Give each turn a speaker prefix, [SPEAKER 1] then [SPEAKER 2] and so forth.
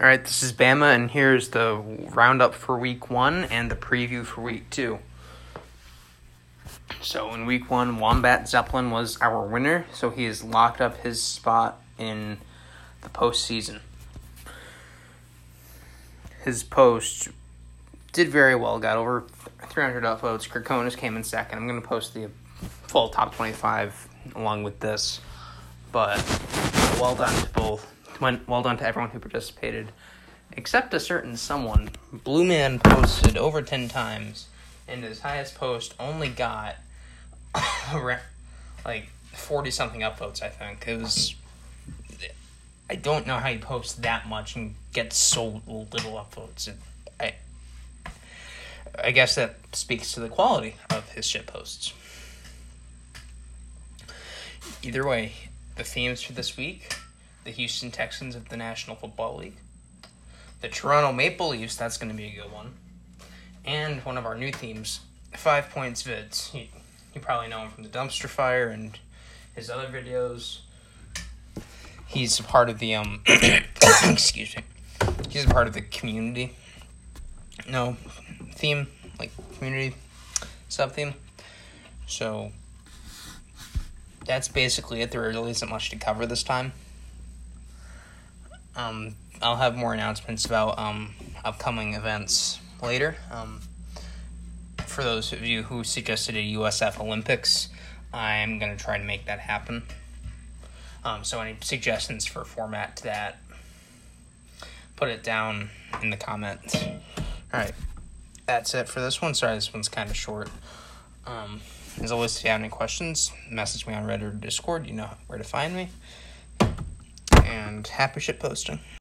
[SPEAKER 1] All right, this is Bama, and here's the roundup for week one and the preview for week two. So, in week one, Wombat Zeppelin was our winner, so he has locked up his spot in the postseason. His post did very well, got over 300 upvotes. Krakonis came in second. I'm going to post the full top 25 along with this, but well done to both well done to everyone who participated, except a certain someone. Blue Man posted over ten times, and his highest post only got like forty something upvotes. I think it was. I don't know how you post that much and get so little upvotes. It, I, I guess that speaks to the quality of his shit posts. Either way, the themes for this week the Houston Texans of the National Football League, the Toronto Maple Leafs, that's going to be a good one, and one of our new themes, Five Points Vids. You, you probably know him from the Dumpster Fire and his other videos. He's a part of the, um, excuse me, he's a part of the community, no, theme, like community sub theme. So, that's basically it. There really isn't much to cover this time. Um, I'll have more announcements about um, upcoming events later. Um, for those of you who suggested a USF Olympics, I'm going to try to make that happen. Um, so, any suggestions for format to that, put it down in the comments. All right, that's it for this one. Sorry, this one's kind of short. Um, as always, if you have any questions, message me on Reddit or Discord. You know where to find me and happy shit posting.